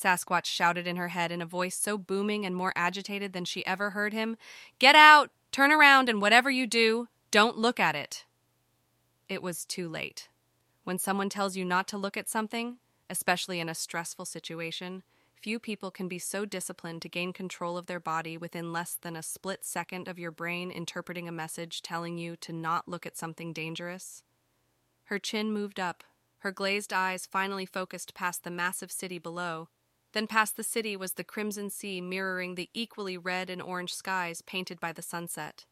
Sasquatch shouted in her head in a voice so booming and more agitated than she ever heard him. Get out! Turn around, and whatever you do, don't look at it. It was too late. When someone tells you not to look at something, especially in a stressful situation, few people can be so disciplined to gain control of their body within less than a split second of your brain interpreting a message telling you to not look at something dangerous. Her chin moved up, her glazed eyes finally focused past the massive city below. Then past the city was the crimson sea mirroring the equally red and orange skies painted by the sunset.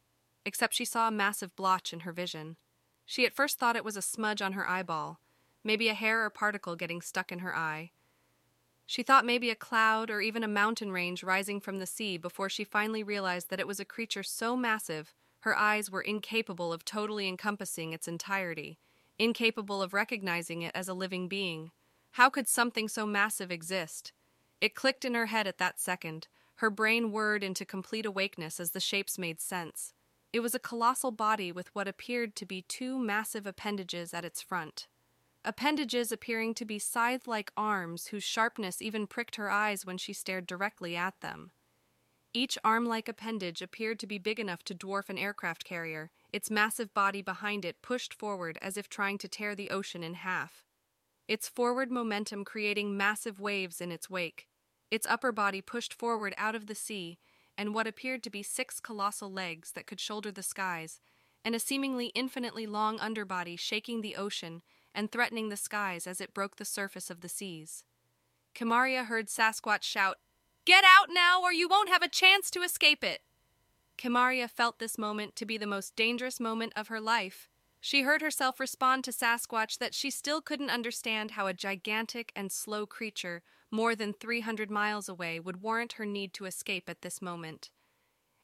Except she saw a massive blotch in her vision. She at first thought it was a smudge on her eyeball, maybe a hair or particle getting stuck in her eye. She thought maybe a cloud or even a mountain range rising from the sea before she finally realized that it was a creature so massive her eyes were incapable of totally encompassing its entirety incapable of recognizing it as a living being. How could something so massive exist? It clicked in her head at that second, her brain whirred into complete awakeness as the shapes made sense. It was a colossal body with what appeared to be two massive appendages at its front. Appendages appearing to be scythe like arms whose sharpness even pricked her eyes when she stared directly at them. Each arm like appendage appeared to be big enough to dwarf an aircraft carrier, its massive body behind it pushed forward as if trying to tear the ocean in half. Its forward momentum creating massive waves in its wake. Its upper body pushed forward out of the sea, and what appeared to be six colossal legs that could shoulder the skies, and a seemingly infinitely long underbody shaking the ocean and threatening the skies as it broke the surface of the seas. Kamaria heard Sasquatch shout, Get out now, or you won't have a chance to escape it! Kamaria felt this moment to be the most dangerous moment of her life. She heard herself respond to Sasquatch that she still couldn't understand how a gigantic and slow creature, more than 300 miles away, would warrant her need to escape at this moment.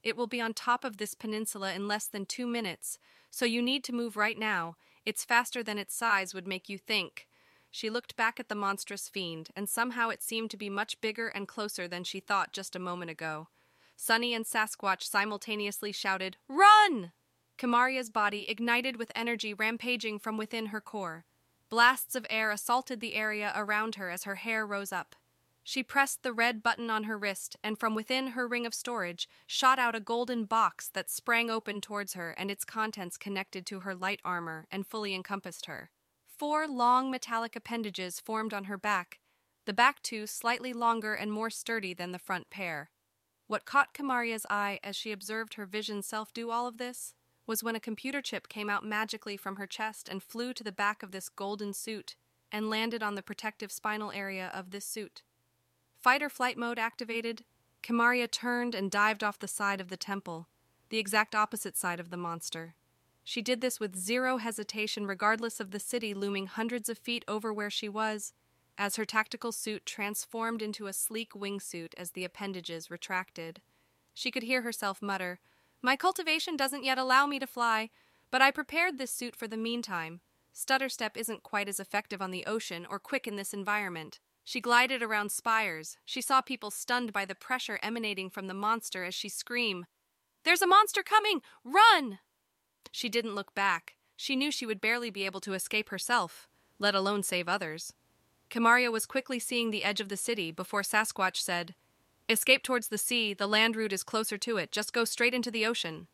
It will be on top of this peninsula in less than two minutes, so you need to move right now. It's faster than its size would make you think. She looked back at the monstrous fiend, and somehow it seemed to be much bigger and closer than she thought just a moment ago. Sunny and Sasquatch simultaneously shouted, Run! Kamaria's body ignited with energy rampaging from within her core. Blasts of air assaulted the area around her as her hair rose up. She pressed the red button on her wrist, and from within her ring of storage shot out a golden box that sprang open towards her, and its contents connected to her light armor and fully encompassed her. Four long metallic appendages formed on her back, the back two slightly longer and more sturdy than the front pair. What caught Kamaria's eye as she observed her vision self do all of this was when a computer chip came out magically from her chest and flew to the back of this golden suit and landed on the protective spinal area of this suit. Fight or flight mode activated, Kamaria turned and dived off the side of the temple, the exact opposite side of the monster. She did this with zero hesitation, regardless of the city looming hundreds of feet over where she was as her tactical suit transformed into a sleek wingsuit as the appendages retracted. She could hear herself mutter, My cultivation doesn't yet allow me to fly, but I prepared this suit for the meantime. Stutter step isn't quite as effective on the ocean or quick in this environment. She glided around spires. She saw people stunned by the pressure emanating from the monster as she screamed, There's a monster coming! Run! She didn't look back. She knew she would barely be able to escape herself, let alone save others. Kamaria was quickly seeing the edge of the city before Sasquatch said, Escape towards the sea, the land route is closer to it, just go straight into the ocean.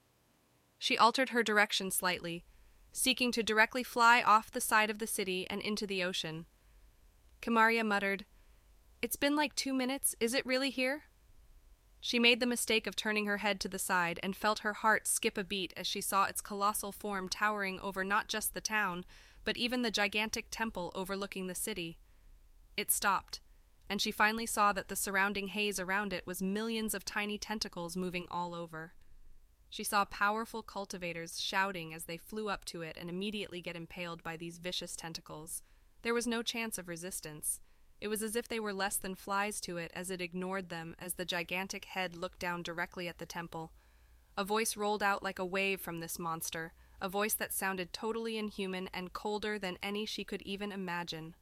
She altered her direction slightly, seeking to directly fly off the side of the city and into the ocean. Kamaria muttered, It's been like two minutes, is it really here? She made the mistake of turning her head to the side and felt her heart skip a beat as she saw its colossal form towering over not just the town, but even the gigantic temple overlooking the city. It stopped, and she finally saw that the surrounding haze around it was millions of tiny tentacles moving all over. She saw powerful cultivators shouting as they flew up to it and immediately get impaled by these vicious tentacles. There was no chance of resistance. It was as if they were less than flies to it as it ignored them as the gigantic head looked down directly at the temple. A voice rolled out like a wave from this monster, a voice that sounded totally inhuman and colder than any she could even imagine.